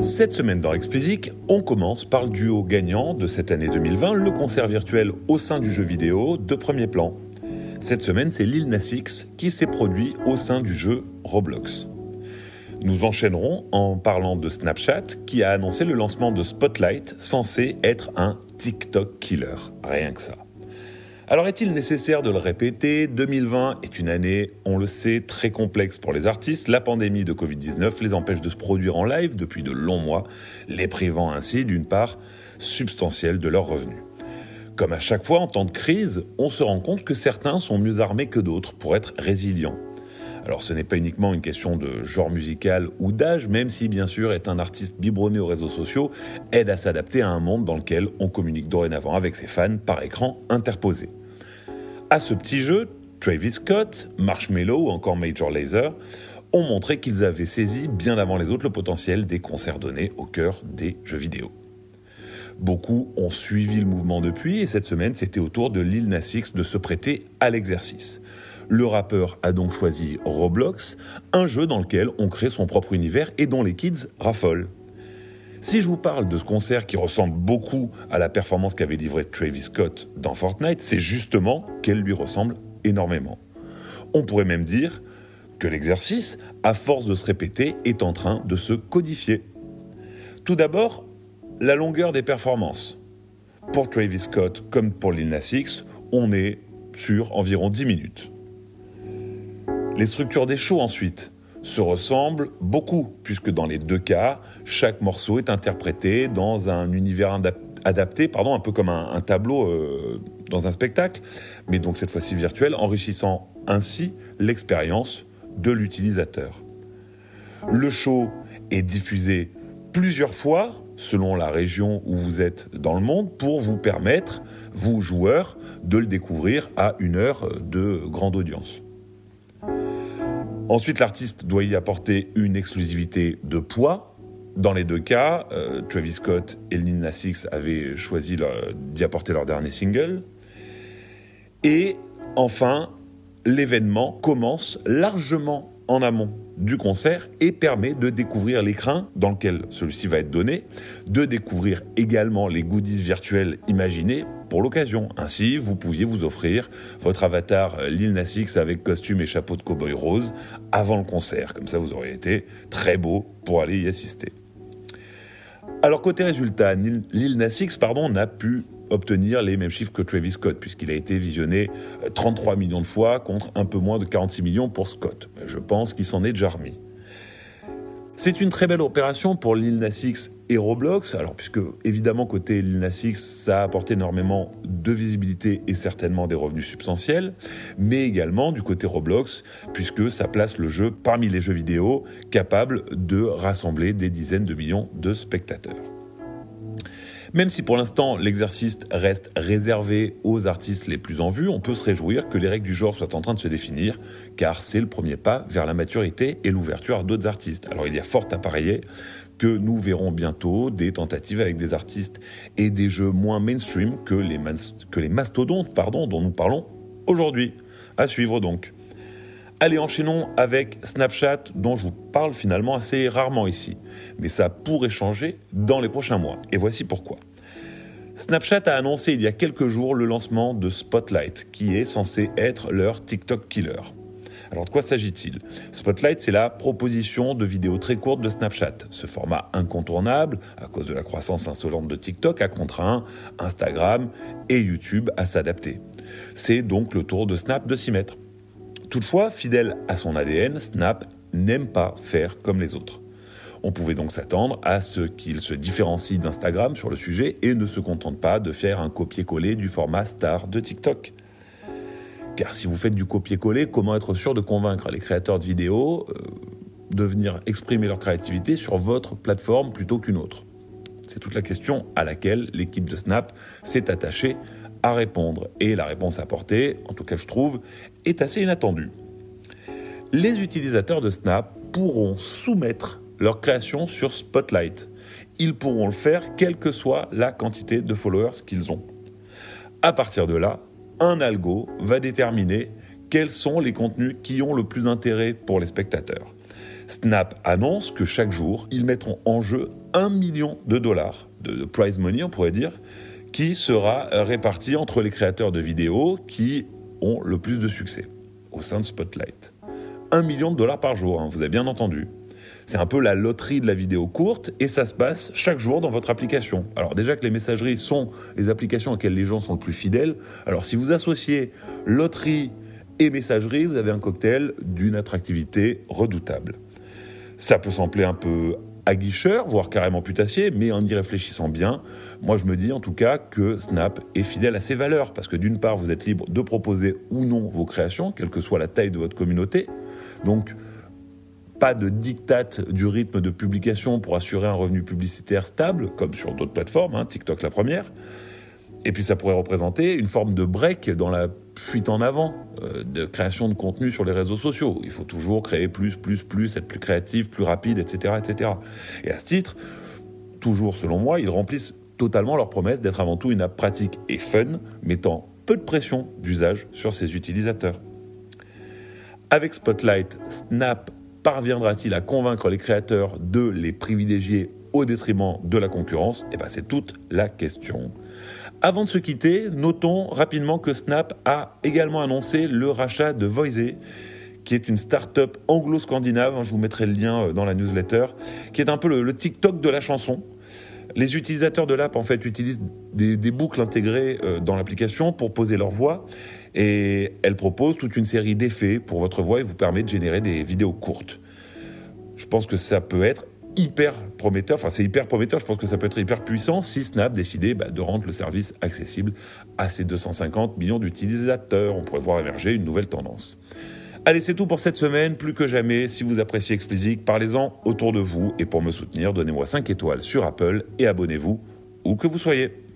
Cette semaine dans Explicit, on commence par le duo gagnant de cette année 2020, le concert virtuel au sein du jeu vidéo de premier plan. Cette semaine, c'est Lil Nas X qui s'est produit au sein du jeu Roblox. Nous enchaînerons en parlant de Snapchat qui a annoncé le lancement de Spotlight censé être un TikTok killer. Rien que ça. Alors est-il nécessaire de le répéter? 2020 est une année, on le sait, très complexe pour les artistes. La pandémie de Covid-19 les empêche de se produire en live depuis de longs mois, les privant ainsi d'une part substantielle de leurs revenus. Comme à chaque fois en temps de crise, on se rend compte que certains sont mieux armés que d'autres pour être résilients. Alors ce n'est pas uniquement une question de genre musical ou d'âge, même si bien sûr être un artiste biberonné aux réseaux sociaux aide à s'adapter à un monde dans lequel on communique dorénavant avec ses fans par écran interposé. À ce petit jeu, Travis Scott, Marshmello ou encore Major Lazer ont montré qu'ils avaient saisi bien avant les autres le potentiel des concerts donnés au cœur des jeux vidéo. Beaucoup ont suivi le mouvement depuis et cette semaine, c'était au tour de Lil Nas de se prêter à l'exercice. Le rappeur a donc choisi Roblox, un jeu dans lequel on crée son propre univers et dont les kids raffolent. Si je vous parle de ce concert qui ressemble beaucoup à la performance qu'avait livrée Travis Scott dans Fortnite, c'est justement qu'elle lui ressemble énormément. On pourrait même dire que l'exercice, à force de se répéter, est en train de se codifier. Tout d'abord, la longueur des performances. Pour Travis Scott comme pour Lil Nas on est sur environ 10 minutes. Les structures des shows ensuite se ressemblent beaucoup, puisque dans les deux cas, chaque morceau est interprété dans un univers adapté, pardon, un peu comme un, tableau euh, dans un spectacle, mais donc cette fois-ci virtuel, enrichissant ainsi l'expérience de l'utilisateur. Le show est diffusé plusieurs fois selon la région où vous êtes dans le monde pour vous permettre, vous joueurs, de le découvrir à une heure de grande audience. Ensuite, l'artiste doit y apporter une exclusivité de poids. Dans les deux cas, euh, Travis Scott et Lil Nas avaient choisi d'y apporter leur dernier single. Et enfin, l'événement commence largement en amont du concert et permet de découvrir l'écran dans lequel celui-ci va être donné, de découvrir également les goodies virtuels imaginés pour l'occasion. Ainsi, vous pouviez vous offrir votre avatar euh, Lil Nas avec costume et chapeau de cowboy rose avant le concert. Comme ça, vous auriez été très beau pour aller y assister. Alors côté résultat, Lil Nas X pardon, n'a pu obtenir les mêmes chiffres que Travis Scott, puisqu'il a été visionné 33 euh, millions de fois contre un peu moins de 46 millions pour Scott. Je pense qu'il s'en est déjà remis. C'est une très belle opération pour Lil Nas et Roblox, alors puisque évidemment côté Lil Nas X, ça a apporté énormément de visibilité et certainement des revenus substantiels, mais également du côté Roblox, puisque ça place le jeu parmi les jeux vidéo capables de rassembler des dizaines de millions de spectateurs. Même si pour l'instant l'exercice reste réservé aux artistes les plus en vue, on peut se réjouir que les règles du genre soient en train de se définir, car c'est le premier pas vers la maturité et l'ouverture à d'autres artistes. Alors il y a fort à parier que nous verrons bientôt des tentatives avec des artistes et des jeux moins mainstream que les, que les mastodontes pardon, dont nous parlons aujourd'hui. À suivre donc. Allez, enchaînons avec Snapchat, dont je vous parle finalement assez rarement ici. Mais ça pourrait changer dans les prochains mois. Et voici pourquoi. Snapchat a annoncé il y a quelques jours le lancement de Spotlight, qui est censé être leur TikTok killer. Alors de quoi s'agit-il? Spotlight, c'est la proposition de vidéos très courtes de Snapchat. Ce format incontournable, à cause de la croissance insolente de TikTok, a contraint Instagram et YouTube à s'adapter. C'est donc le tour de Snap de s'y mettre. Toutefois, fidèle à son ADN, Snap n'aime pas faire comme les autres. On pouvait donc s'attendre à ce qu'il se différencie d'Instagram sur le sujet et ne se contente pas de faire un copier-coller du format star de TikTok. Car si vous faites du copier-coller, comment être sûr de convaincre les créateurs de vidéos euh, de venir exprimer leur créativité sur votre plateforme plutôt qu'une autre? C'est toute la question à laquelle l'équipe de Snap s'est attachée à répondre. Et la réponse apportée, en tout cas je trouve, est assez inattendue. Les utilisateurs de Snap pourront soumettre leur création sur Spotlight. Ils pourront le faire quelle que soit la quantité de followers qu'ils ont. À partir de là, un algo va déterminer quels sont les contenus qui ont le plus intérêt pour les spectateurs. Snap annonce que chaque jour, ils mettront en jeu un million de dollars de, prize money, on pourrait dire, qui sera réparti entre les créateurs de vidéos qui ont le plus de succès au sein de Spotlight. Un million de dollars par jour, hein, vous avez bien entendu. C'est un peu la loterie de la vidéo courte et ça se passe chaque jour dans votre application. Alors déjà que les messageries sont les applications auxquelles les gens sont le plus fidèles, alors si vous associez loterie et messagerie, vous avez un cocktail d'une attractivité redoutable. Ça peut sembler un peu aguicheur, voire carrément putassier, mais en y réfléchissant bien, moi je me dis en tout cas que Snap est fidèle à ses valeurs, parce que d'une part vous êtes libre de proposer ou non vos créations, quelle que soit la taille de votre communauté, donc pas de dictate du rythme de publication pour assurer un revenu publicitaire stable, comme sur d'autres plateformes, hein, TikTok la première. Et puis ça pourrait représenter une forme de break dans la fuite en avant euh, de création de contenu sur les réseaux sociaux. Il faut toujours créer plus, plus, plus, être plus créatif, plus rapide, etc., etc. Et à ce titre, toujours selon moi, ils remplissent totalement leur promesse d'être avant tout une app pratique et fun, mettant peu de pression d'usage sur ses utilisateurs. Avec Spotlight, Snap parviendra-t-il à convaincre les créateurs de les privilégier au détriment de la concurrence? Eh ben, c'est toute la question. Avant de se quitter, notons rapidement que Snap a également annoncé le rachat de Voisey, qui est une start-up anglo-scandinave, hein, je vous mettrai le lien euh, dans la newsletter, qui est un peu le, TikTok de la chanson. Les utilisateurs de l'app en fait utilisent des, boucles intégrées euh, dans l'application pour poser leur voix et elle propose toute une série d'effets pour votre voix et vous permet de générer des vidéos courtes. Je pense que ça peut être hyper prometteur, enfin c'est hyper prometteur, je pense que ça peut être hyper puissant si Snap décidait bah, de rendre le service accessible à ses 250 millions d'utilisateurs. On pourrait voir émerger une nouvelle tendance. Allez, c'est tout pour cette semaine. Plus que jamais, si vous appréciez Explicit, parlez-en autour de vous. Et pour me soutenir, donnez-moi 5 étoiles sur Apple et abonnez-vous où que vous soyez.